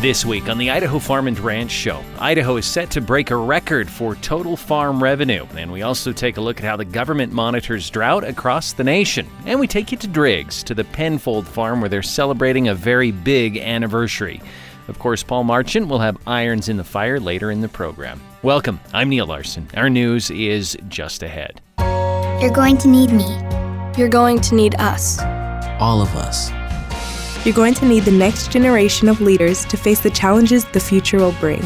This week on the Idaho Farm and Ranch Show, Idaho is set to break a record for total farm revenue, and we also take a look at how the government monitors drought across the nation. And we take you to Driggs, to the Penfold farm where they're celebrating a very big anniversary. Of course, Paul Marchant will have irons in the fire later in the program. Welcome, I'm Neil Larson. Our news is just ahead. You're going to need me. You're going to need us. All of us. You're going to need the next generation of leaders to face the challenges the future will bring.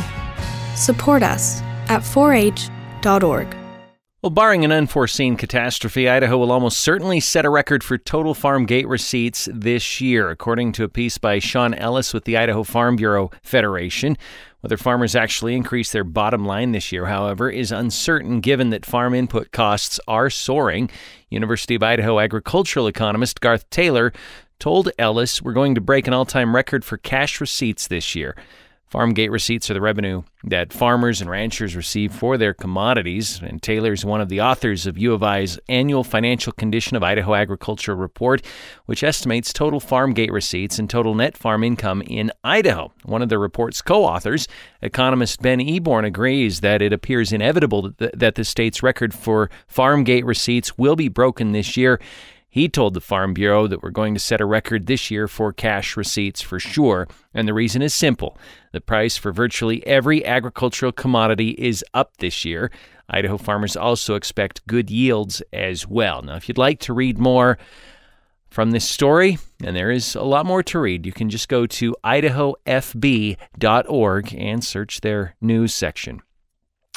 Support us at 4h.org. Well, barring an unforeseen catastrophe, Idaho will almost certainly set a record for total farm gate receipts this year, according to a piece by Sean Ellis with the Idaho Farm Bureau Federation. Whether farmers actually increase their bottom line this year, however, is uncertain given that farm input costs are soaring. University of Idaho agricultural economist Garth Taylor told Ellis we're going to break an all time record for cash receipts this year. Farm gate receipts are the revenue that farmers and ranchers receive for their commodities, and Taylor is one of the authors of U of I's annual financial condition of Idaho agriculture report, which estimates total farm gate receipts and total net farm income in Idaho. One of the report's co-authors, economist Ben Eborn, agrees that it appears inevitable that the state's record for farm gate receipts will be broken this year he told the Farm Bureau that we're going to set a record this year for cash receipts for sure, and the reason is simple. The price for virtually every agricultural commodity is up this year. Idaho farmers also expect good yields as well. Now, if you'd like to read more from this story, and there is a lot more to read, you can just go to idahofb.org and search their news section.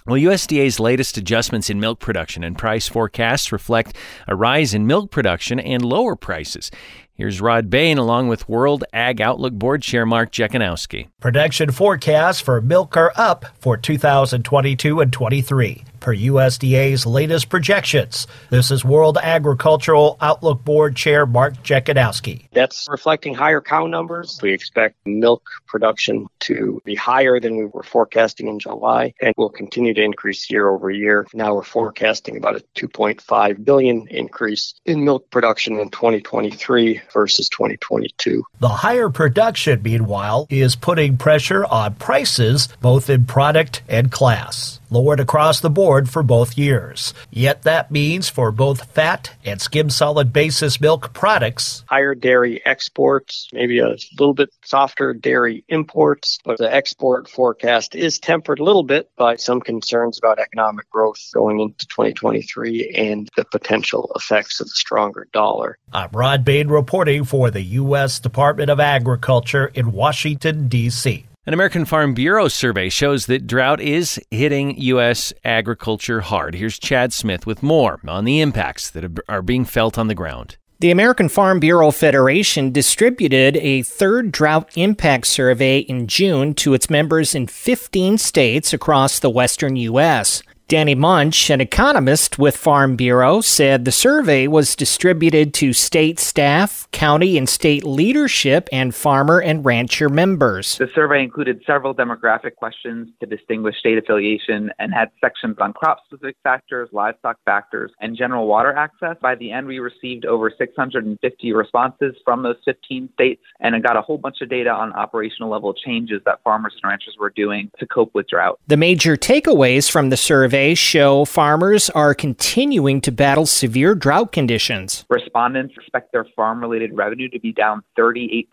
Well, USDA's latest adjustments in milk production and price forecasts reflect a rise in milk production and lower prices. Here's Rod Bain along with World Ag Outlook Board Chair Mark Jekanowski. Production forecasts for milk are up for 2022 and 23 per USDA's latest projections. This is World Agricultural Outlook Board Chair Mark Jekanowski. That's reflecting higher cow numbers. We expect milk production to be higher than we were forecasting in July and will continue to increase year over year. Now we're forecasting about a 2.5 billion increase in milk production in 2023 versus 2022. The higher production, meanwhile, is putting pressure on prices both in product and class lowered across the board for both years. Yet that means for both fat and skim solid basis milk products, higher dairy exports, maybe a little bit softer dairy imports, but the export forecast is tempered a little bit by some concerns about economic growth going into 2023 and the potential effects of the stronger dollar. I'm Rod Bain reporting for the U.S. Department of Agriculture in Washington, D.C. An American Farm Bureau survey shows that drought is hitting U.S. agriculture hard. Here's Chad Smith with more on the impacts that are being felt on the ground. The American Farm Bureau Federation distributed a third drought impact survey in June to its members in 15 states across the western U.S. Danny Munch, an economist with Farm Bureau, said the survey was distributed to state staff, county and state leadership, and farmer and rancher members. The survey included several demographic questions to distinguish state affiliation and had sections on crop specific factors, livestock factors, and general water access. By the end, we received over 650 responses from those 15 states and it got a whole bunch of data on operational level changes that farmers and ranchers were doing to cope with drought. The major takeaways from the survey show farmers are continuing to battle severe drought conditions. Respondents expect their farm related revenue to be down 38%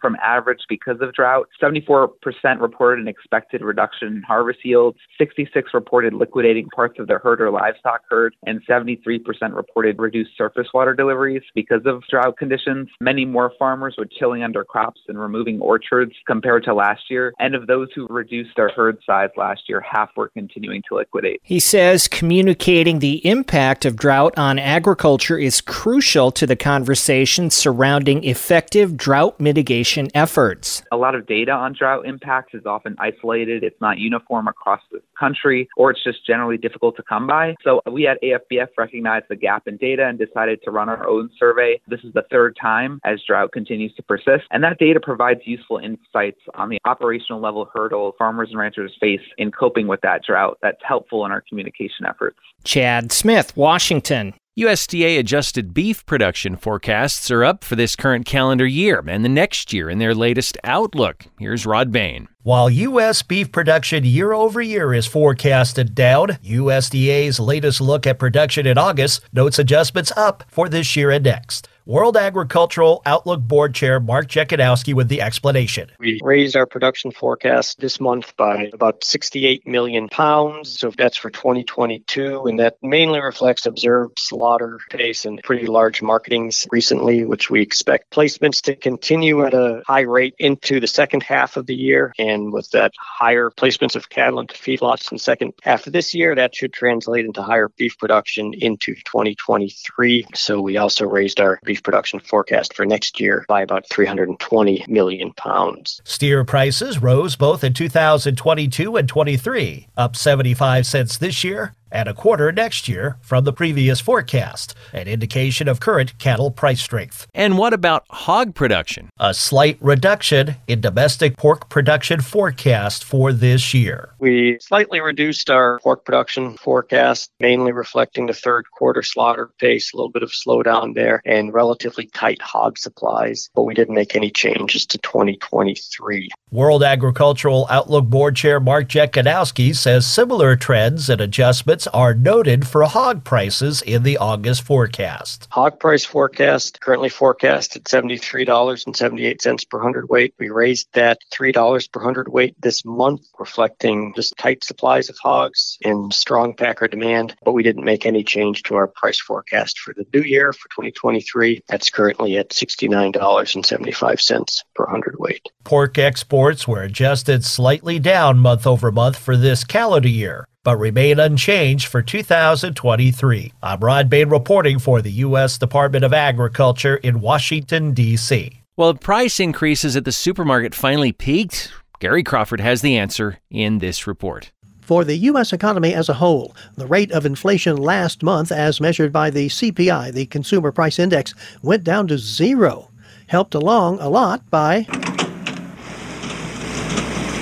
from average because of drought. 74% reported an expected reduction in harvest yields. 66 reported liquidating parts of their herd or livestock herd, and 73% reported reduced surface water deliveries because of drought conditions. Many more farmers were tilling under crops and removing orchards compared to last year. And of those who reduced their herd size last year, half were continuing to liquidate. He says communicating the impact of drought on agriculture is crucial to the conversation surrounding effective drought mitigation efforts. A lot of data on drought impacts is often isolated, it's not uniform across the country, or it's just generally difficult to come by. So we at AFBF recognized the gap in data and decided to run our own survey. This is the third time as drought continues to persist, and that data provides useful insights on the operational level hurdle farmers and ranchers face in coping with that drought. That's helpful in our communication efforts. Chad Smith, Washington. USDA adjusted beef production forecasts are up for this current calendar year and the next year in their latest outlook. Here's Rod Bain. While U.S. beef production year over year is forecasted down, USDA's latest look at production in August notes adjustments up for this year and next. World Agricultural Outlook Board Chair Mark Jekanowski with the explanation. We raised our production forecast this month by about 68 million pounds. So that's for 2022. And that mainly reflects observed slaughter pace and pretty large marketings recently, which we expect placements to continue at a high rate into the second half of the year. And with that higher placements of cattle into feedlots in the second half of this year, that should translate into higher beef production into 2023. So we also raised our beef beef production forecast for next year by about 320 million pounds. Steer prices rose both in 2022 and 23, up 75 cents this year and a quarter next year from the previous forecast, an indication of current cattle price strength. And what about hog production? A slight reduction in domestic pork production forecast for this year. We slightly reduced our pork production forecast, mainly reflecting the third quarter slaughter pace, a little bit of slowdown there, and relatively tight hog supplies, but we didn't make any changes to 2023. World Agricultural Outlook Board Chair Mark Jekanowski says similar trends and adjustments are noted for hog prices in the August forecast. Hog price forecast currently forecast at $73.78 per hundredweight. We raised that $3 per hundredweight this month, reflecting just tight supplies of hogs and strong packer demand. But we didn't make any change to our price forecast for the new year for 2023. That's currently at $69.75 per hundredweight. Pork exports were adjusted slightly down month over month for this calendar year but remain unchanged for 2023. I'm Rod Bain reporting for the U.S. Department of Agriculture in Washington, D.C. Well, price increases at the supermarket finally peaked. Gary Crawford has the answer in this report. For the U.S. economy as a whole, the rate of inflation last month, as measured by the CPI, the Consumer Price Index, went down to zero, helped along a lot by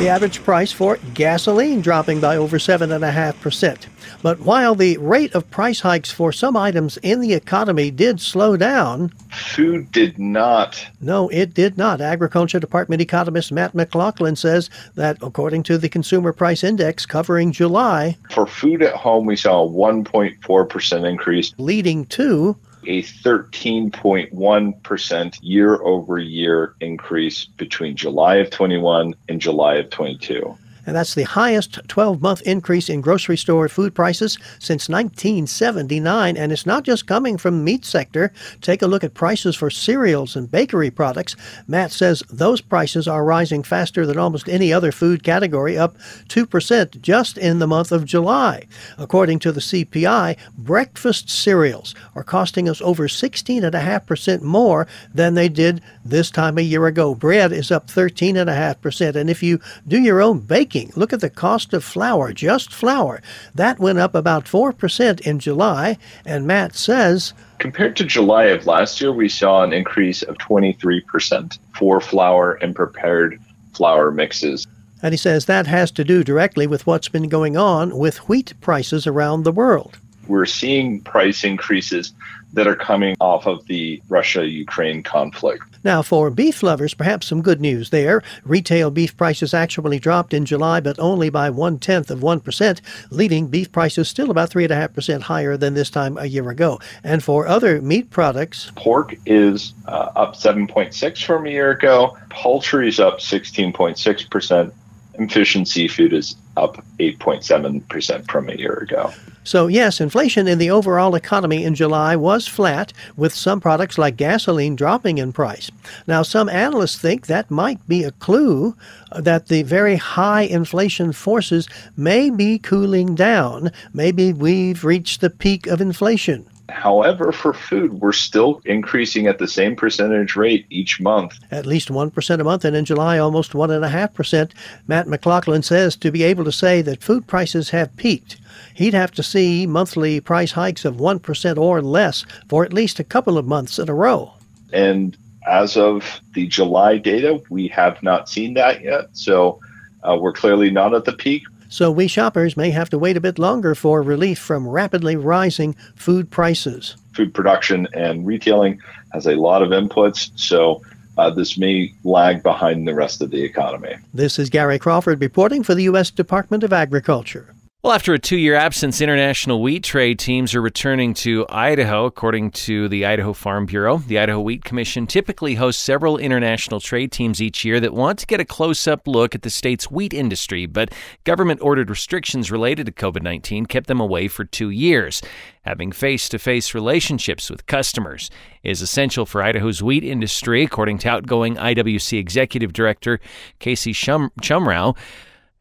the average price for gasoline dropping by over 7.5%. But while the rate of price hikes for some items in the economy did slow down, food did not. No, it did not. Agriculture Department economist Matt MacLachlan says that according to the Consumer Price Index covering July, for food at home, we saw a 1.4% increase, leading to a 13.1% year over year increase between July of 21 and July of 22 and that's the highest 12 month increase in grocery store food prices since 1979. And it's not just coming from the meat sector. Take a look at prices for cereals and bakery products. Matt says those prices are rising faster than almost any other food category, up 2% just in the month of July. According to the CPI, breakfast cereals are costing us over 16.5% more than they did this time a year ago. Bread is up 13.5%. And if you do your own baking, baking. Look at the cost of flour, just flour. That went up about 4% in July, and Matt says. Compared to July of last year, we saw an increase of 23% for flour and prepared flour mixes. And he says that has to do directly with what's been going on with wheat prices around the world. We're seeing price increases that are coming off of the Russia Ukraine conflict. Now, for beef lovers, perhaps some good news there. Retail beef prices actually dropped in July, but only by one tenth of 1%, leaving beef prices still about 3.5% higher than this time a year ago. And for other meat products, pork is uh, up 7.6 from a year ago, poultry is up 16.6%, and fish and seafood is up 8.7% from a year ago. So, yes, inflation in the overall economy in July was flat, with some products like gasoline dropping in price. Now, some analysts think that might be a clue uh, that the very high inflation forces may be cooling down. Maybe we've reached the peak of inflation. However, for food, we're still increasing at the same percentage rate each month. At least 1% a month, and in July, almost 1.5%. Matt MacLachlan says to be able to say that food prices have peaked, he'd have to see monthly price hikes of 1% or less for at least a couple of months in a row. And as of the July data, we have not seen that yet. So uh, we're clearly not at the peak, so we shoppers may have to wait a bit longer for relief from rapidly rising food prices. Food production and retailing has a lot of inputs, so uh, this may lag behind the rest of the economy. This is Gary Crawford reporting for the U.S. Department of Agriculture. Well, after a two year absence, international wheat trade teams are returning to Idaho, according to the Idaho Farm Bureau. The Idaho Wheat Commission typically hosts several international trade teams each year that want to get a close up look at the state's wheat industry, but government ordered restrictions related to COVID 19 kept them away for two years. Having face to face relationships with customers is essential for Idaho's wheat industry, according to outgoing IWC Executive Director Casey Chum- Chumrau.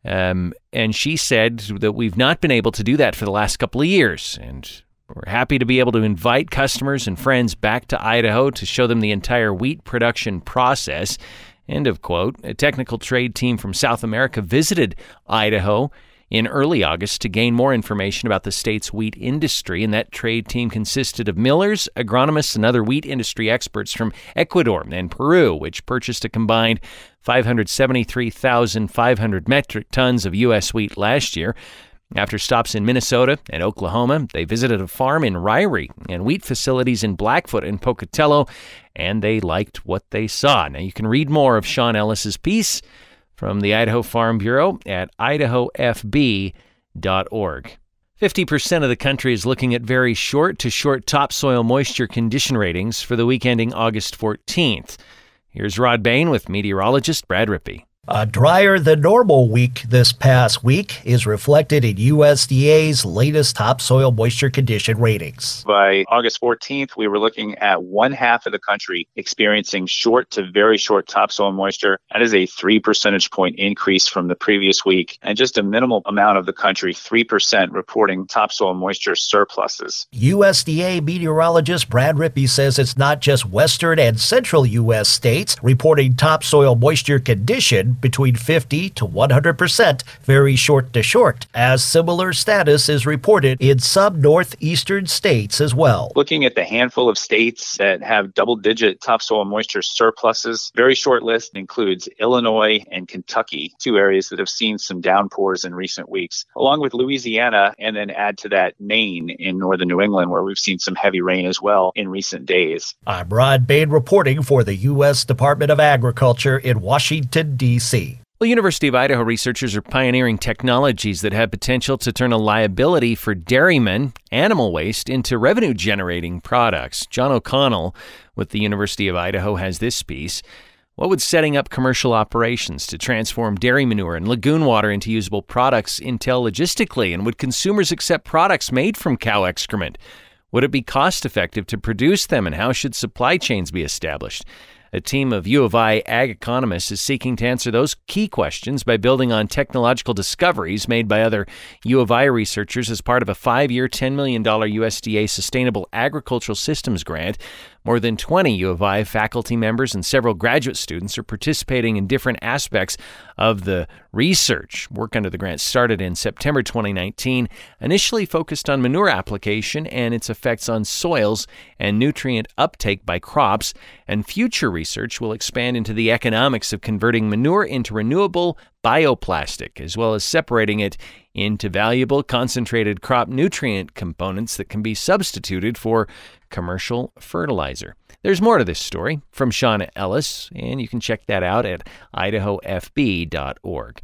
Um, and she said that we've not been able to do that for the last couple of years. And we're happy to be able to invite customers and friends back to Idaho to show them the entire wheat production process. End of quote. A technical trade team from South America visited Idaho in early August to gain more information about the state's wheat industry. And that trade team consisted of millers, agronomists, and other wheat industry experts from Ecuador and Peru, which purchased a combined 573,500 metric tons of U.S. wheat last year. After stops in Minnesota and Oklahoma, they visited a farm in Ririe and wheat facilities in Blackfoot and Pocatello, and they liked what they saw. Now, you can read more of Sean Ellis's piece from the Idaho Farm Bureau at idahofb.org. 50% of the country is looking at very short to short topsoil moisture condition ratings for the week ending August 14th. Here's Rod Bain with meteorologist Brad Rippey. A drier than normal week this past week is reflected in USDA's latest topsoil moisture condition ratings. By August 14th, we were looking at one half of the country experiencing short to very short topsoil moisture. That is a three percentage point increase from the previous week, and just a minimal amount of the country, 3%, reporting topsoil moisture surpluses. USDA meteorologist Brad Rippey says it's not just western and central U.S. states reporting topsoil moisture condition between 50 to 100%, very short to short, as similar status is reported in some northeastern states as well. Looking at the handful of states that have double digit topsoil moisture surpluses, very short list includes Illinois and Kentucky, two areas that have seen some downpours in recent weeks, along with Louisiana, and then add to that Maine in northern New England, where we've seen some heavy rain as well in recent days. I'm Rod Bain reporting for the U.S. Department of Agriculture in Washington, D.C. Well, University of Idaho researchers are pioneering technologies that have potential to turn a liability for dairymen animal waste into revenue generating products. John O'Connell with the University of Idaho has this piece. What would setting up commercial operations to transform dairy manure and lagoon water into usable products entail logistically? And would consumers accept products made from cow excrement? Would it be cost effective to produce them? And how should supply chains be established? A team of U of I ag economists is seeking to answer those key questions by building on technological discoveries made by other U of I researchers as part of a five year, $10 million USDA Sustainable Agricultural Systems grant more than 20 U of I faculty members and several graduate students are participating in different aspects of the research. Work under the grant started in September 2019, initially focused on manure application and its effects on soils and nutrient uptake by crops, and future research will expand into the economics of converting manure into renewable bioplastic, as well as separating it into valuable concentrated crop nutrient components that can be substituted for commercial fertilizer. There's more to this story from Shauna Ellis, and you can check that out at idahofb.org.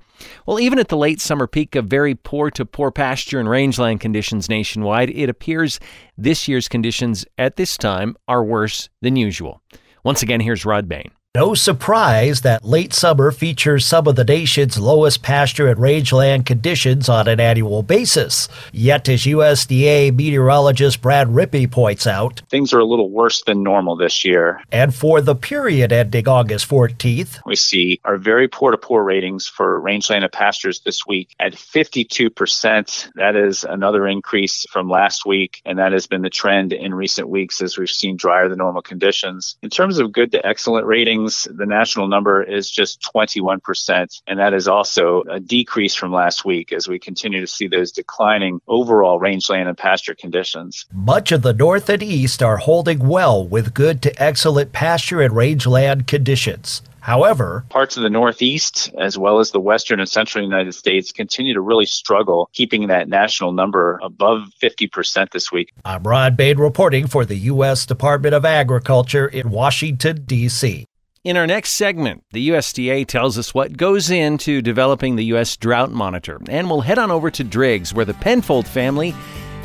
Well, even at the late summer peak of very poor to poor pasture and rangeland conditions nationwide, it appears this year's conditions at this time are worse than usual. Once again, here's Rod Bain. No surprise that late summer features some of the nation's lowest pasture and rangeland conditions on an annual basis. Yet, as USDA meteorologist Brad Rippey points out, things are a little worse than normal this year. And for the period ending August 14th, we see our very poor to poor ratings for rangeland and pastures this week at 52%. That is another increase from last week, and that has been the trend in recent weeks as we've seen drier than normal conditions. In terms of good to excellent ratings, the national number is just 21%. And that is also a decrease from last week as we continue to see those declining overall rangeland and pasture conditions. Much of the north and east are holding well with good to excellent pasture and rangeland conditions. However, parts of the Northeast, as well as the Western and Central United States, continue to really struggle keeping that national number above 50% this week. I'm Rod Bain reporting for the U.S. Department of Agriculture in Washington, D.C. In our next segment, the USDA tells us what goes into developing the U.S. Drought Monitor, and we'll head on over to Driggs, where the Penfold family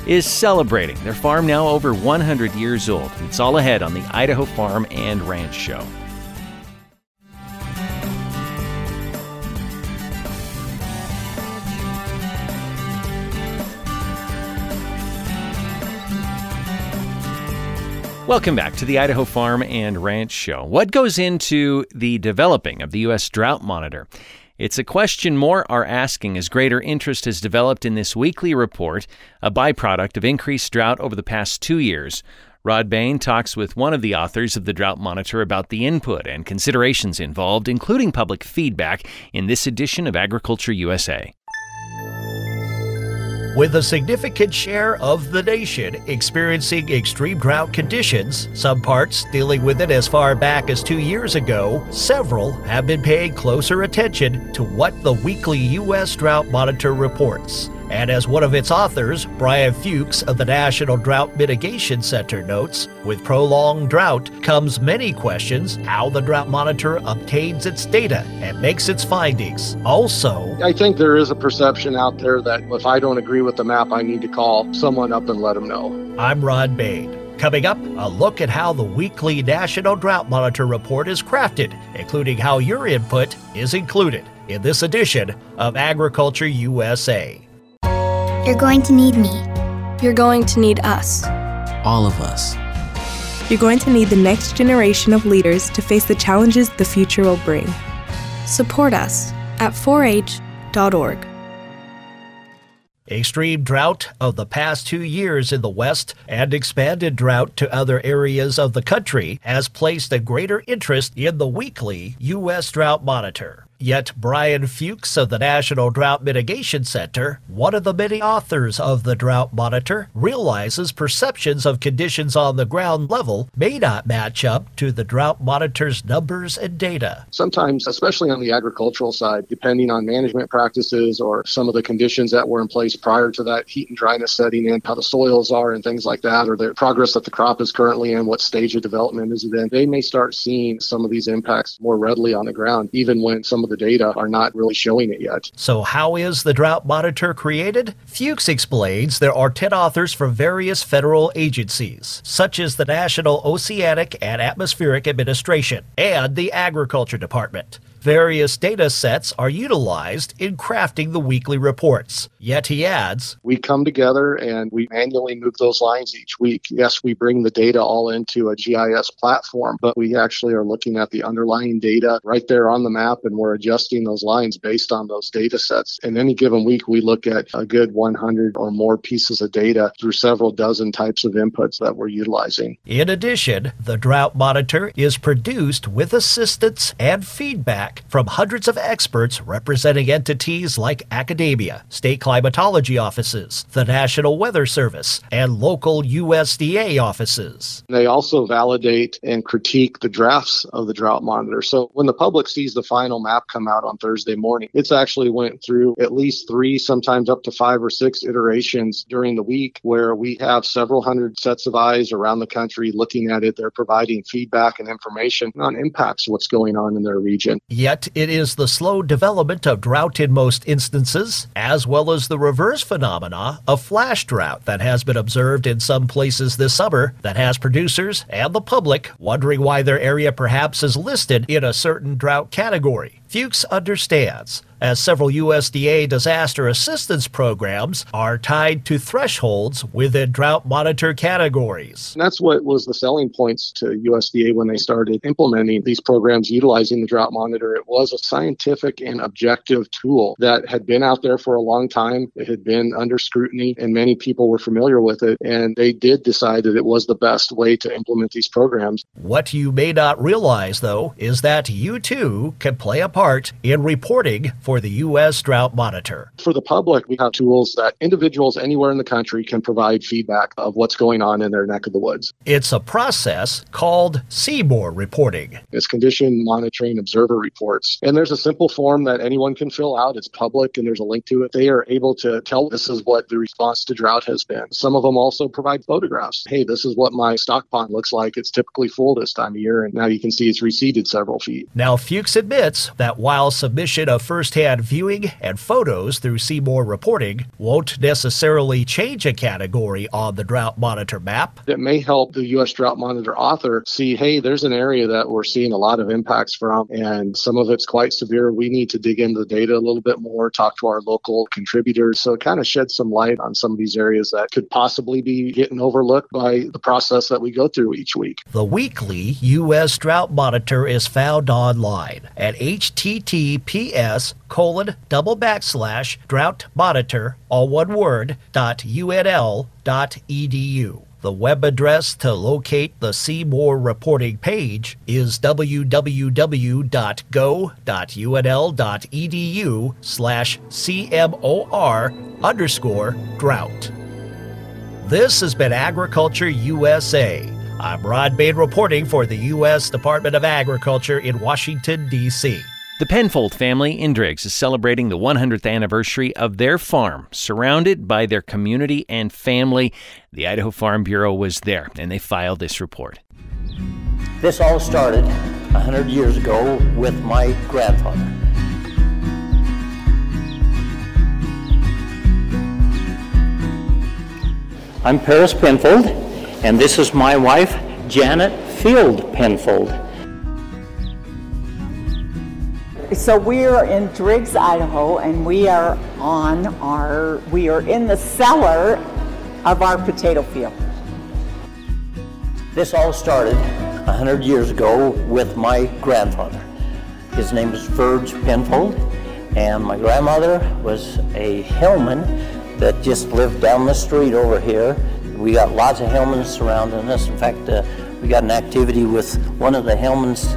is celebrating. Their farm now over 100 years old. It's all ahead on the Idaho Farm and Ranch Show. Welcome back to the Idaho Farm and Ranch Show. What goes into the developing of the U.S. Drought Monitor? It's a question more are asking as greater interest has developed in this weekly report, a byproduct of increased drought over the past two years. Rod Bain talks with one of the authors of the Drought Monitor about the input and considerations involved, including public feedback, in this edition of Agriculture USA. With a significant share of the nation experiencing extreme drought conditions, some parts dealing with it as far back as two years ago, several have been paying closer attention to what the weekly U.S. Drought Monitor reports. And as one of its authors, Brian Fuchs of the National Drought Mitigation Center notes, with prolonged drought comes many questions how the drought monitor obtains its data and makes its findings. Also, I think there is a perception out there that if I don't agree with the map, I need to call someone up and let them know. I'm Rod Bain. Coming up, a look at how the weekly National Drought Monitor report is crafted, including how your input is included in this edition of Agriculture USA. You're going to need me. You're going to need us. All of us. You're going to need the next generation of leaders to face the challenges the future will bring. Support us at 4h.org. Extreme drought of the past two years in the West and expanded drought to other areas of the country has placed a greater interest in the weekly U.S. Drought Monitor. Yet Brian Fuchs of the National Drought Mitigation Center, one of the many authors of the Drought Monitor, realizes perceptions of conditions on the ground level may not match up to the Drought Monitor's numbers and data. Sometimes, especially on the agricultural side, depending on management practices or some of the conditions that were in place prior to that heat and dryness setting in, how the soils are and things like that, or the progress that the crop is currently in, what stage of development is it in, they may start seeing some of these impacts more readily on the ground, even when some of the data are not really showing it yet. So, how is the Drought Monitor created? Fuchs explains there are 10 authors from various federal agencies, such as the National Oceanic and Atmospheric Administration and the Agriculture Department. Various data sets are utilized in crafting the weekly reports. Yet he adds, We come together and we manually move those lines each week. Yes, we bring the data all into a GIS platform, but we actually are looking at the underlying data right there on the map and we're adjusting those lines based on those data sets. In any given week, we look at a good 100 or more pieces of data through several dozen types of inputs that we're utilizing. In addition, the Drought Monitor is produced with assistance and feedback from hundreds of experts representing entities like academia, state climatology offices, the National Weather Service, and local USDA offices. They also validate and critique the drafts of the drought monitor. So when the public sees the final map come out on Thursday morning, it's actually went through at least three, sometimes up to five or six iterations during the week where we have several hundred sets of eyes around the country looking at it. They're providing feedback and information on impacts what's going on in their region. Yet it is the slow development of drought in most instances, as well as the reverse phenomena of flash drought that has been observed in some places this summer that has producers and the public wondering why their area perhaps is listed in a certain drought category. Fuchs understands as several USDA disaster assistance programs are tied to thresholds within drought monitor categories. And that's what was the selling points to USDA when they started implementing these programs utilizing the drought monitor. It was a scientific and objective tool that had been out there for a long time. It had been under scrutiny and many people were familiar with it. And they did decide that it was the best way to implement these programs. What you may not realize, though, is that you too can play a part part in reporting for the U.S. Drought Monitor. For the public, we have tools that individuals anywhere in the country can provide feedback of what's going on in their neck of the woods. It's a process called CMOR reporting. It's condition monitoring observer reports. And there's a simple form that anyone can fill out. It's public and there's a link to it. They are able to tell this is what the response to drought has been. Some of them also provide photographs. Hey, this is what my stock pond looks like. It's typically full this time of year. And now you can see it's receded several feet. Now, Fuchs admits that while submission of firsthand viewing and photos through CMOR reporting won't necessarily change a category on the drought monitor map, it may help the U.S. Drought Monitor author see, hey, there's an area that we're seeing a lot of impacts from, and some of it's quite severe. We need to dig into the data a little bit more, talk to our local contributors. So it kind of sheds some light on some of these areas that could possibly be getting overlooked by the process that we go through each week. The weekly U.S. Drought Monitor is found online at https colon double backslash drought monitor all one word dot unl dot edu. The web address to locate the CMOR reporting page is www.go.unl.edu slash CMOR underscore drought. This has been Agriculture USA. I'm Rod Bain reporting for the U.S. Department of Agriculture in Washington, D.C. The Penfold family in Driggs is celebrating the 100th anniversary of their farm, surrounded by their community and family. The Idaho Farm Bureau was there, and they filed this report. This all started 100 years ago with my grandfather. I'm Paris Penfold, and this is my wife, Janet Field Penfold. So we are in Driggs, Idaho, and we are on our, we are in the cellar of our potato field. This all started 100 years ago with my grandfather. His name was Verge Penfold, and my grandmother was a Hillman that just lived down the street over here. We got lots of Hillmen surrounding us. In fact, uh, we got an activity with one of the Hillmans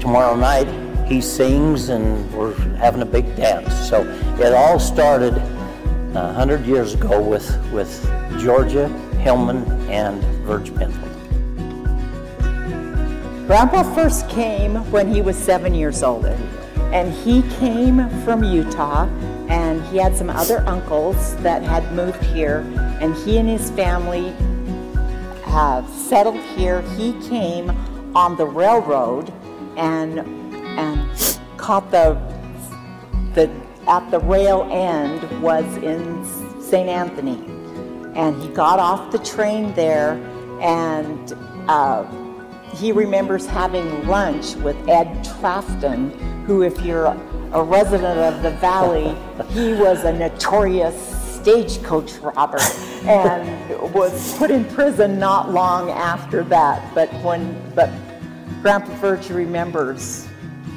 tomorrow night he sings and we're having a big dance. So it all started uh, 100 years ago with, with Georgia Hillman and Verge Penfold. Grandpa first came when he was seven years old. And he came from Utah and he had some other uncles that had moved here and he and his family have settled here. He came on the railroad and and caught the the at the rail end was in St. Anthony, and he got off the train there, and uh, he remembers having lunch with Ed Trafton, who, if you're a resident of the valley, he was a notorious stagecoach robber and was put in prison not long after that. But when but Grandpa Verge remembers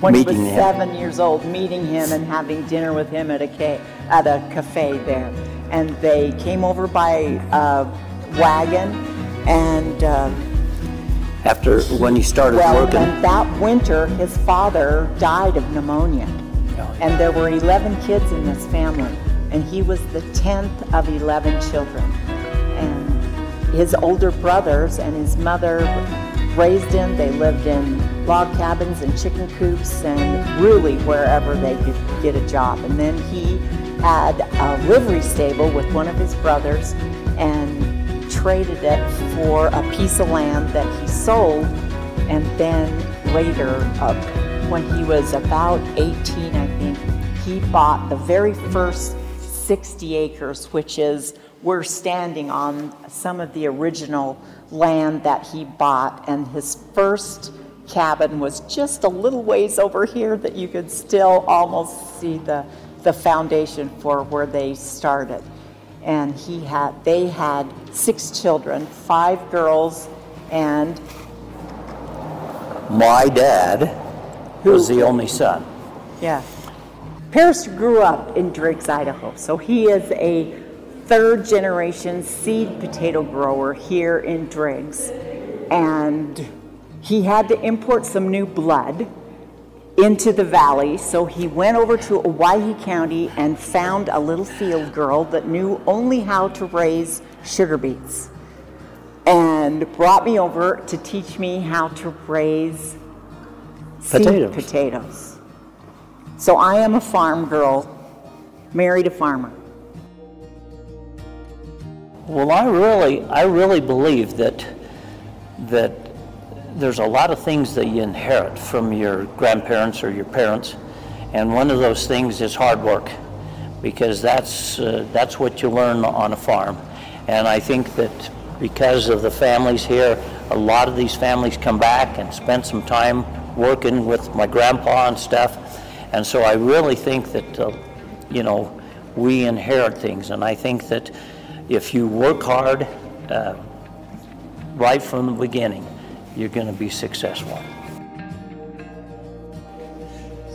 when meeting he was him. seven years old, meeting him and having dinner with him at a ca- at a cafe there. And they came over by a wagon, and uh, after when he started well, working, that winter, his father died of pneumonia, and there were 11 kids in this family, and he was the 10th of 11 children. And his older brothers and his mother raised him. They lived in log cabins and chicken coops and really wherever they could get a job. And then he had a livery stable with one of his brothers and traded it for a piece of land that he sold. And then later, uh, when he was about 18, I think, he bought the very first 60 acres, which is we're standing on some of the original land that he bought. And his first cabin was just a little ways over here that you could still almost see the, the foundation for where they started. And he had, they had six children, five girls, and my dad was the only son. Yeah. Paris grew up in Driggs, Idaho, so he is a third generation seed potato grower here in Driggs. And he had to import some new blood into the valley. So he went over to Owyhee County and found a little field girl that knew only how to raise sugar beets and brought me over to teach me how to raise Potatoes. potatoes. So I am a farm girl, married a farmer. Well, I really, I really believe that that there's a lot of things that you inherit from your grandparents or your parents, and one of those things is hard work, because that's uh, that's what you learn on a farm, and I think that because of the families here, a lot of these families come back and spend some time working with my grandpa and stuff, and so I really think that uh, you know we inherit things, and I think that if you work hard uh, right from the beginning, you're going to be successful.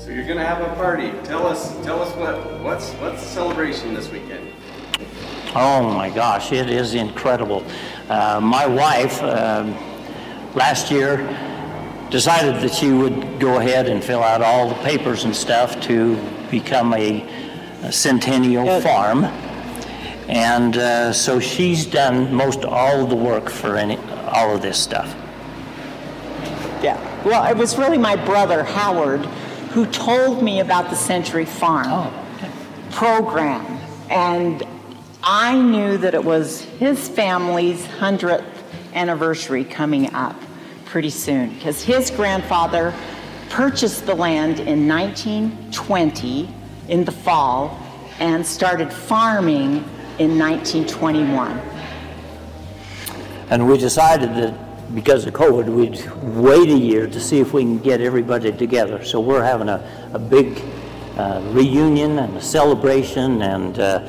So you're gonna have a party. Tell us, tell us what, what's, what's the celebration this weekend? Oh my gosh, it is incredible. Uh, my wife um, last year decided that she would go ahead and fill out all the papers and stuff to become a, a centennial farm. And uh, so she's done most all of the work for any, all of this stuff. Yeah. Well, it was really my brother, Howard, who told me about the Century Farm oh, program. And I knew that it was his family's 100th anniversary coming up pretty soon because his grandfather purchased the land in 1920 in the fall and started farming in 1921. And we decided that because of COVID, we'd wait a year to see if we can get everybody together. So we're having a, a big uh, reunion and a celebration, and uh,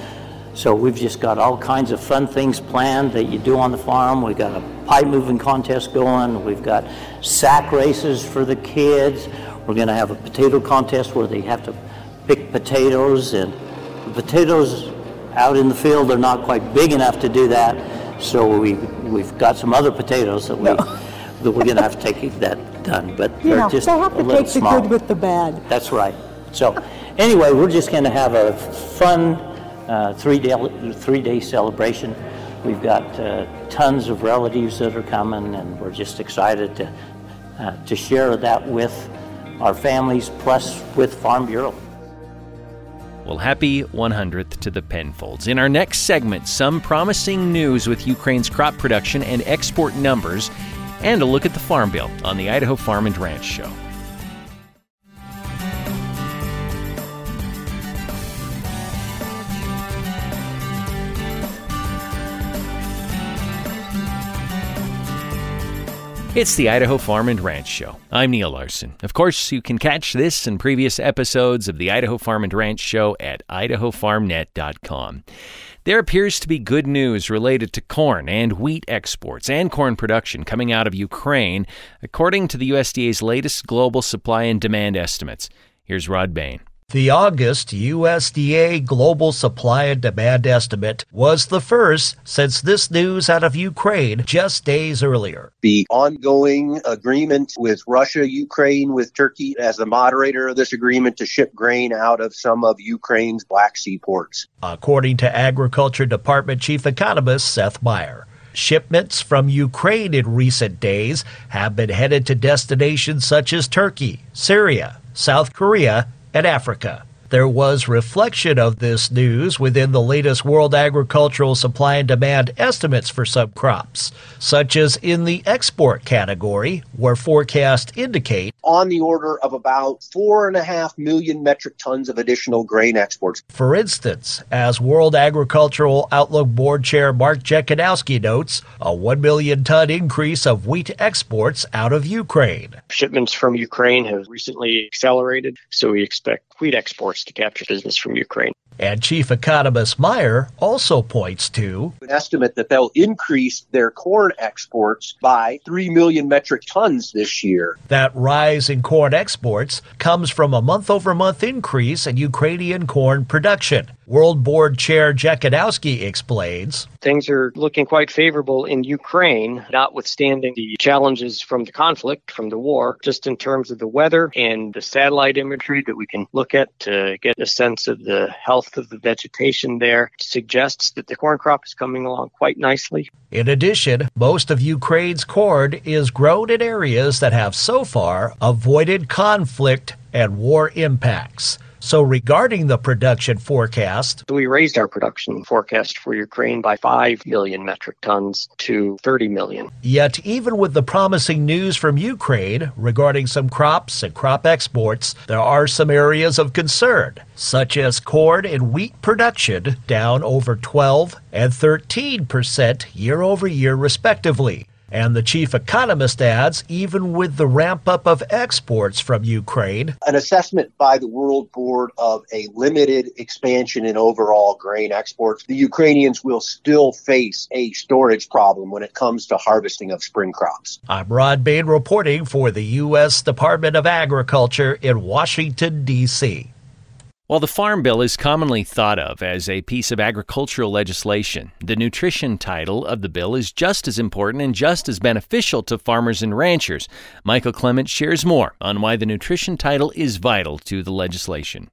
so we've just got all kinds of fun things planned that you do on the farm. We've got a pipe moving contest going. We've got sack races for the kids. We're going to have a potato contest where they have to pick potatoes, and the potatoes out in the field are not quite big enough to do that. So we we've got some other potatoes that we that we're going to have to take that done, but You they're know, just they have a to little take the small. good with the bad. That's right. So, anyway, we're just going to have a fun uh, three-day three-day celebration. We've got uh, tons of relatives that are coming, and we're just excited to uh, to share that with our families, plus with Farm Bureau. Well, happy 100th to the Penfolds. In our next segment, some promising news with Ukraine's crop production and export numbers, and a look at the Farm Bill on the Idaho Farm and Ranch Show. It's the Idaho Farm and Ranch Show. I'm Neil Larson. Of course, you can catch this and previous episodes of the Idaho Farm and Ranch Show at idahofarmnet.com. There appears to be good news related to corn and wheat exports and corn production coming out of Ukraine, according to the USDA's latest global supply and demand estimates. Here's Rod Bain. The August USDA Global Supply and Demand Estimate was the first since this news out of Ukraine just days earlier. the ongoing agreement with Russia, Ukraine, with Turkey as the moderator of this agreement to ship grain out of some of Ukraine's Black Sea ports. According to Agriculture Department Chief Economist Seth Meyer. Shipments from Ukraine in recent days have been headed to destinations such as Turkey, Syria, South Korea, and Africa. There was reflection of this news within the latest World Agricultural Supply and Demand estimates for some crops, such as in the export category, where forecasts indicate On the order of about four and a half million metric tons of additional grain exports. For instance, as World Agricultural Outlook Board Chair Mark Jekanowski notes, a 1 million ton increase of wheat exports out of Ukraine. Shipments from Ukraine have recently accelerated, so we expect wheat exports to capture business from Ukraine. And Chief Economist Meyer also points to an estimate that they'll increase their corn exports by 3 million metric tons this year. That rise in corn exports comes from a month over month increase in Ukrainian corn production. World Board Chair Jekanowski explains Things are looking quite favorable in Ukraine, notwithstanding the challenges from the conflict, from the war, just in terms of the weather and the satellite imagery that we can look at to get a sense of the health of the vegetation there suggests that the corn crop is coming along quite nicely. In addition, most of Ukraine's corn is grown in areas that have so far avoided conflict and war impacts. So, regarding the production forecast, we raised our production forecast for Ukraine by 5 million metric tons to 30 million. Yet, even with the promising news from Ukraine regarding some crops and crop exports, there are some areas of concern, such as corn and wheat production down over 12 and 13 percent year over year, respectively. And the chief economist adds even with the ramp up of exports from Ukraine, an assessment by the World Board of a limited expansion in overall grain exports, the Ukrainians will still face a storage problem when it comes to harvesting of spring crops. I'm Rod Bain reporting for the U.S. Department of Agriculture in Washington, D.C. While the Farm Bill is commonly thought of as a piece of agricultural legislation, the nutrition title of the bill is just as important and just as beneficial to farmers and ranchers. Michael Clement shares more on why the nutrition title is vital to the legislation.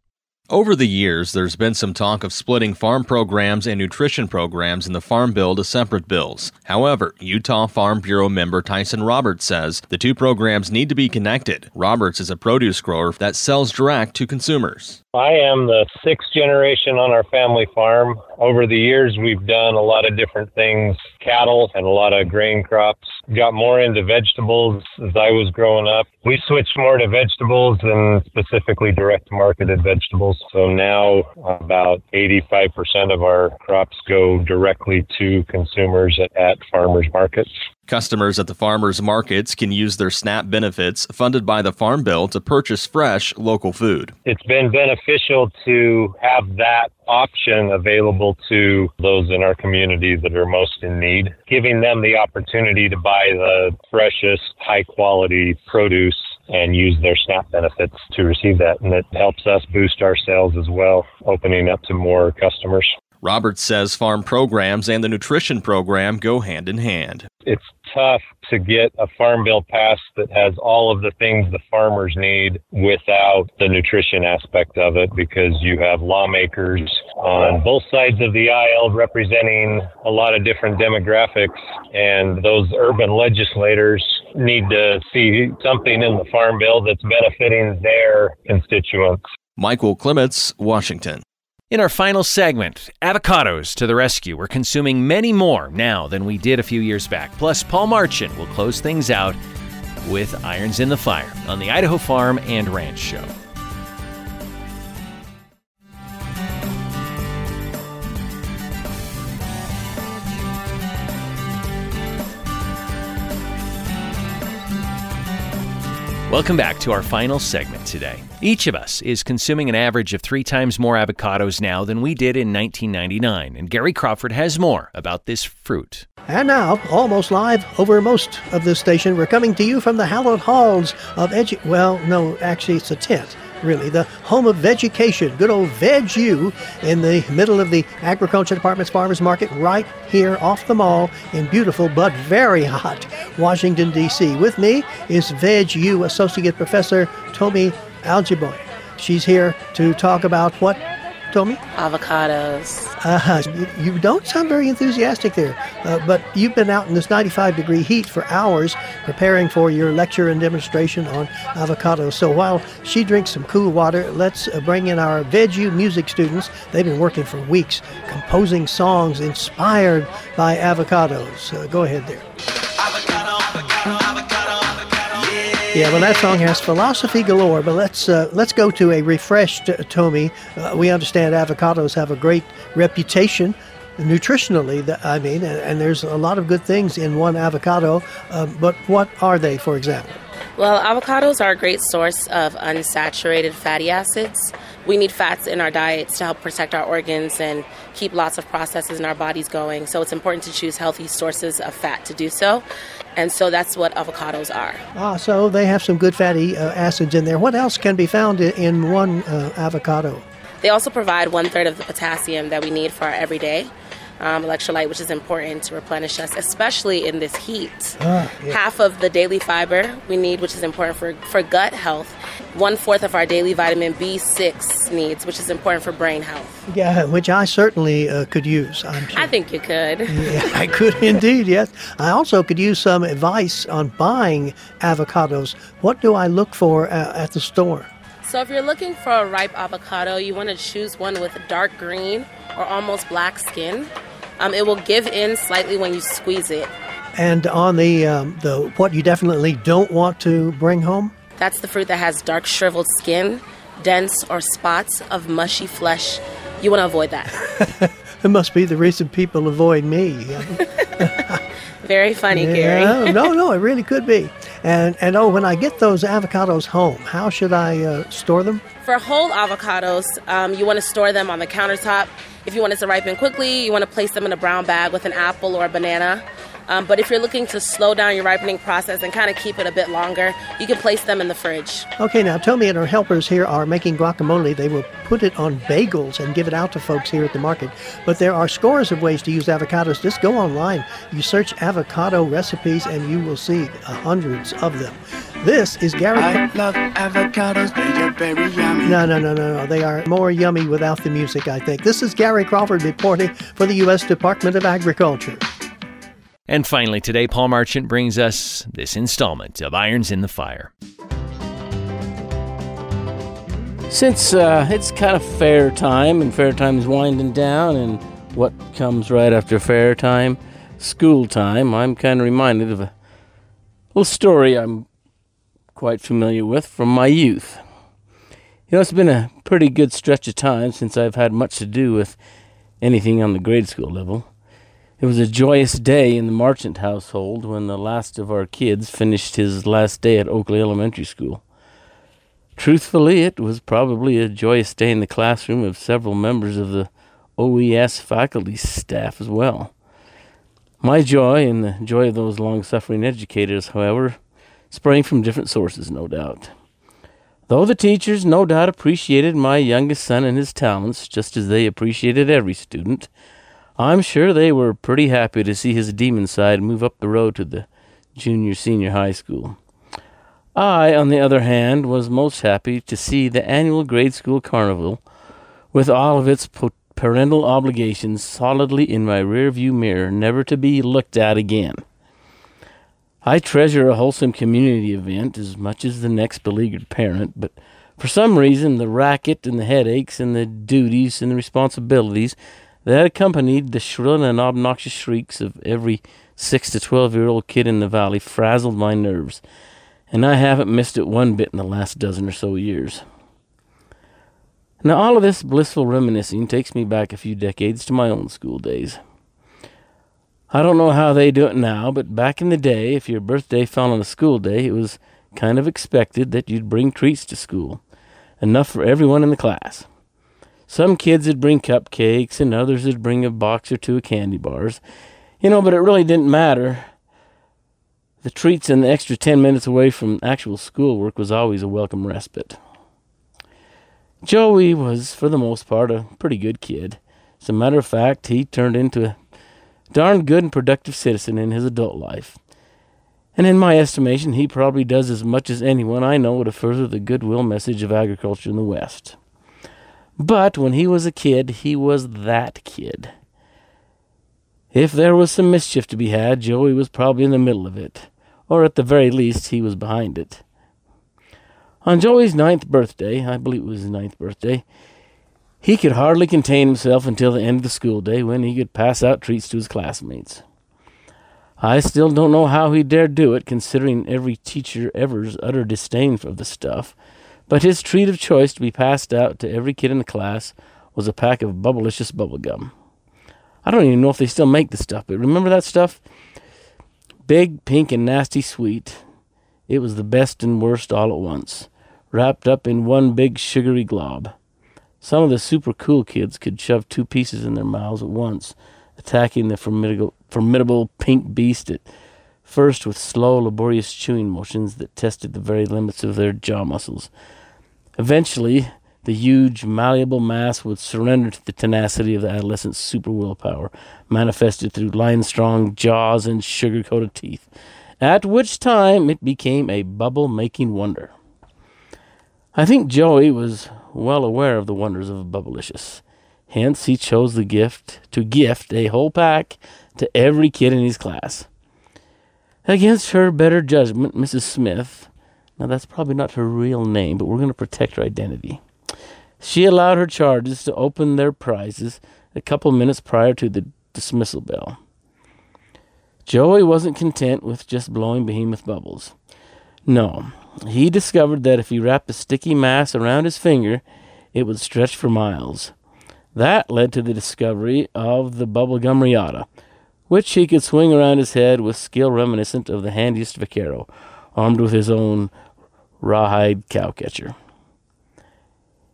Over the years, there's been some talk of splitting farm programs and nutrition programs in the Farm Bill to separate bills. However, Utah Farm Bureau member Tyson Roberts says the two programs need to be connected. Roberts is a produce grower that sells direct to consumers. I am the sixth generation on our family farm. Over the years, we've done a lot of different things cattle and a lot of grain crops. Got more into vegetables as I was growing up. We switched more to vegetables and specifically direct marketed vegetables. So now about 85% of our crops go directly to consumers at, at farmers markets. Customers at the farmers markets can use their SNAP benefits funded by the Farm Bill to purchase fresh local food. It's been beneficial to have that option available to those in our community that are most in need, giving them the opportunity to buy the freshest, high quality produce and use their SNAP benefits to receive that. And it helps us boost our sales as well, opening up to more customers. Roberts says farm programs and the nutrition program go hand in hand. It's tough to get a farm bill passed that has all of the things the farmers need without the nutrition aspect of it because you have lawmakers on both sides of the aisle representing a lot of different demographics and those urban legislators need to see something in the farm bill that's benefiting their constituents. Michael Clements, Washington. In our final segment, avocados to the rescue. We're consuming many more now than we did a few years back. Plus, Paul Marchant will close things out with Irons in the Fire on the Idaho Farm and Ranch Show. Welcome back to our final segment today. Each of us is consuming an average of three times more avocados now than we did in 1999, and Gary Crawford has more about this fruit. And now, almost live over most of this station, we're coming to you from the hallowed halls of Edu. Well, no, actually, it's a tent really, the home of vegetation, good old VegU, in the middle of the Agriculture Department's Farmers Market, right here off the mall in beautiful but very hot Washington, D.C. With me is VegU Associate Professor Tomi Aljiboy. She's here to talk about what Tommy? Avocados. Uh, you, you, don't sound very enthusiastic there, uh, but you've been out in this 95 degree heat for hours preparing for your lecture and demonstration on avocados. So while she drinks some cool water, let's uh, bring in our VegU music students. They've been working for weeks composing songs inspired by avocados. Uh, go ahead there. Yeah, well, that song has philosophy galore. But let's uh, let's go to a refreshed uh, Tomi. Uh, we understand avocados have a great reputation nutritionally. I mean, and, and, there's a lot of good things in one avocado. Uh, but what are they, for example? Well, avocados are a great source of unsaturated fatty acids. We need fats in our diets to help protect our organs and keep lots of processes in our bodies going. So it's important to choose healthy sources of fat to do so. And so that's what avocados are. Ah, so they have some good fatty uh, acids in there. What else can be found in, one uh, avocado? They also provide one third of the potassium that we need for our everyday um, electrolyte, which is important to replenish us, especially in this heat. Ah, yeah. Half of the daily fiber we need, which is important for, for gut health. One fourth of our daily vitamin B6 needs, which is important for brain health. Yeah, which I certainly uh, could use. I'm sure. I think you could. Yeah, I could indeed, yes. I also could use some advice on buying avocados. What do I look for uh, at the store? So, if you're looking for a ripe avocado, you want to choose one with dark green or almost black skin. Um, it will give in slightly when you squeeze it. And on the um, the what you definitely don't want to bring home? That's the fruit that has dark shriveled skin, dense or spots of mushy flesh. You want to avoid that. it must be the reason people avoid me. Very funny, yeah, Gary. no, no, it really could be. And and oh, when I get those avocados home, how should I uh, store them? For whole avocados, um, you want to store them on the countertop. If you want it to ripen quickly, you want to place them in a brown bag with an apple or a banana. Um, but if you're looking to slow down your ripening process and kind of keep it a bit longer, you can place them in the fridge. Okay, now tell me, and our helpers here are making guacamole. They will put it on bagels and give it out to folks here at the market. But there are scores of ways to use avocados. Just go online, you search avocado recipes, and you will see hundreds of them. This is Gary. I love avocados, they are very yummy. No, no, no, no, no. They are more yummy without the music, I think. This is Gary Crawford reporting for the U.S. Department of Agriculture. And finally, today, Paul Marchant brings us this installment of Irons in the Fire. Since uh, it's kind of fair time, and fair time is winding down, and what comes right after fair time? School time. I'm kind of reminded of a little story I'm quite familiar with from my youth. You know, it's been a pretty good stretch of time since I've had much to do with anything on the grade school level. It was a joyous day in the Marchant household when the last of our kids finished his last day at Oakley Elementary School. Truthfully, it was probably a joyous day in the classroom of several members of the OES faculty staff as well. My joy and the joy of those long suffering educators, however, sprang from different sources, no doubt. Though the teachers no doubt appreciated my youngest son and his talents just as they appreciated every student, I'm sure they were pretty happy to see his demon side move up the road to the junior senior high school. I, on the other hand, was most happy to see the annual grade school carnival, with all of its parental obligations solidly in my rearview mirror, never to be looked at again. I treasure a wholesome community event as much as the next beleaguered parent, but for some reason the racket and the headaches and the duties and the responsibilities that accompanied the shrill and obnoxious shrieks of every six to twelve year old kid in the valley frazzled my nerves, and I haven't missed it one bit in the last dozen or so years. Now, all of this blissful reminiscing takes me back a few decades to my own school days. I don't know how they do it now, but back in the day, if your birthday fell on a school day, it was kind of expected that you'd bring treats to school, enough for everyone in the class. Some kids would bring cupcakes, and others would bring a box or two of candy bars. You know, but it really didn't matter. The treats and the extra 10 minutes away from actual schoolwork was always a welcome respite. Joey was, for the most part, a pretty good kid. As a matter of fact, he turned into a darn good and productive citizen in his adult life. And in my estimation, he probably does as much as anyone I know to further the goodwill message of agriculture in the West. But when he was a kid, he was that kid. If there was some mischief to be had, Joey was probably in the middle of it, or at the very least, he was behind it. On Joey's ninth birthday, I believe it was his ninth birthday, he could hardly contain himself until the end of the school day when he could pass out treats to his classmates. I still don't know how he dared do it, considering every teacher ever's utter disdain of the stuff, but his treat of choice to be passed out to every kid in the class was a pack of Bubblicious bubblegum. I don't even know if they still make the stuff, but remember that stuff? Big, pink, and nasty sweet. It was the best and worst all at once, wrapped up in one big sugary glob. Some of the super cool kids could shove two pieces in their mouths at once, attacking the formidable, formidable pink beast at first with slow, laborious chewing motions that tested the very limits of their jaw muscles. Eventually, the huge, malleable mass would surrender to the tenacity of the adolescent's super willpower, manifested through lion strong jaws and sugar coated teeth, at which time it became a bubble making wonder. I think Joey was well aware of the wonders of a Bubblicious. Hence, he chose the gift to gift a whole pack to every kid in his class. Against her better judgment, Mrs. Smith, now that's probably not her real name, but we're going to protect her identity. She allowed her charges to open their prizes a couple minutes prior to the dismissal bell. Joey wasn't content with just blowing behemoth bubbles. No, he discovered that if he wrapped a sticky mass around his finger, it would stretch for miles. That led to the discovery of the bubblegum riata, which he could swing around his head with skill reminiscent of the handiest vaquero, armed with his own rawhide cowcatcher.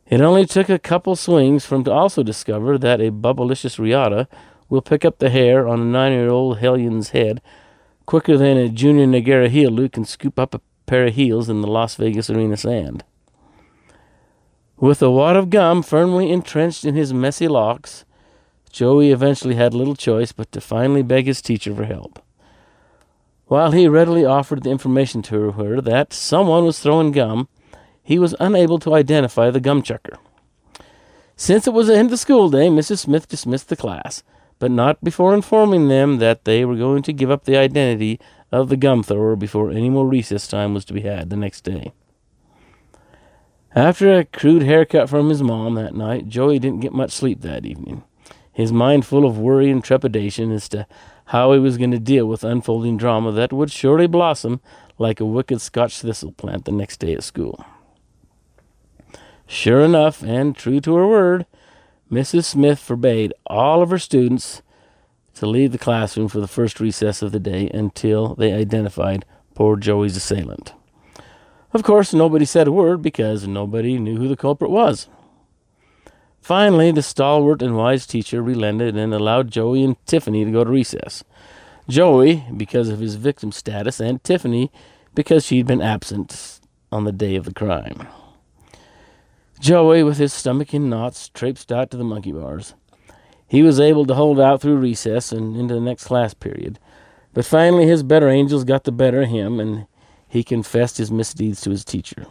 It only took a couple swings for him to also discover that a bubblicious riata will pick up the hair on a nine-year-old hellion's head quicker than a junior NFR heeler can scoop up a pair of heels in the Las Vegas arena sand. With a wad of gum firmly entrenched in his messy locks, Joey eventually had little choice but to finally beg his teacher for help. While he readily offered the information to her that someone was throwing gum, he was unable to identify the gum chucker. Since it was the end of school day, Mrs. Smith dismissed the class, but not before informing them that they were going to give up the identity of the gum thrower before any more recess time was to be had the next day. After a crude haircut from his mom that night, Joey didn't get much sleep that evening his mind full of worry and trepidation as to how he was going to deal with unfolding drama that would surely blossom like a wicked Scotch thistle plant the next day at school. Sure enough, and true to her word, Mrs. Smith forbade all of her students to leave the classroom for the first recess of the day until they identified poor Joey's assailant. Of course, nobody said a word because nobody knew who the culprit was. Finally, the stalwart and wise teacher relented and allowed Joey and Tiffany to go to recess. Joey, because of his victim status, and Tiffany, because she'd been absent on the day of the crime. Joey, with his stomach in knots, traipsed out to the monkey bars. He was able to hold out through recess and into the next class period, but finally his better angels got the better of him, and he confessed his misdeeds to his teacher.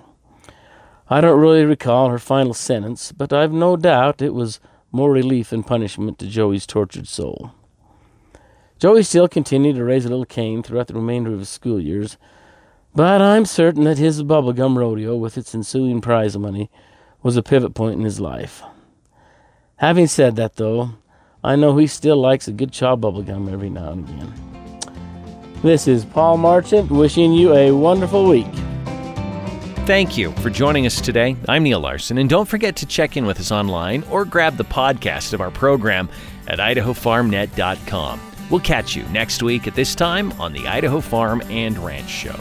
I don't really recall her final sentence, but I've no doubt it was more relief than punishment to Joey's tortured soul. Joey still continued to raise a little cane throughout the remainder of his school years, but I'm certain that his bubblegum rodeo, with its ensuing prize money, was a pivot point in his life. Having said that, though, I know he still likes a good chaw bubblegum every now and again. This is Paul Marchant wishing you a wonderful week. Thank you for joining us today. I'm Neil Larson, and don't forget to check in with us online or grab the podcast of our program at idahofarmnet.com. We'll catch you next week at this time on the Idaho Farm and Ranch Show.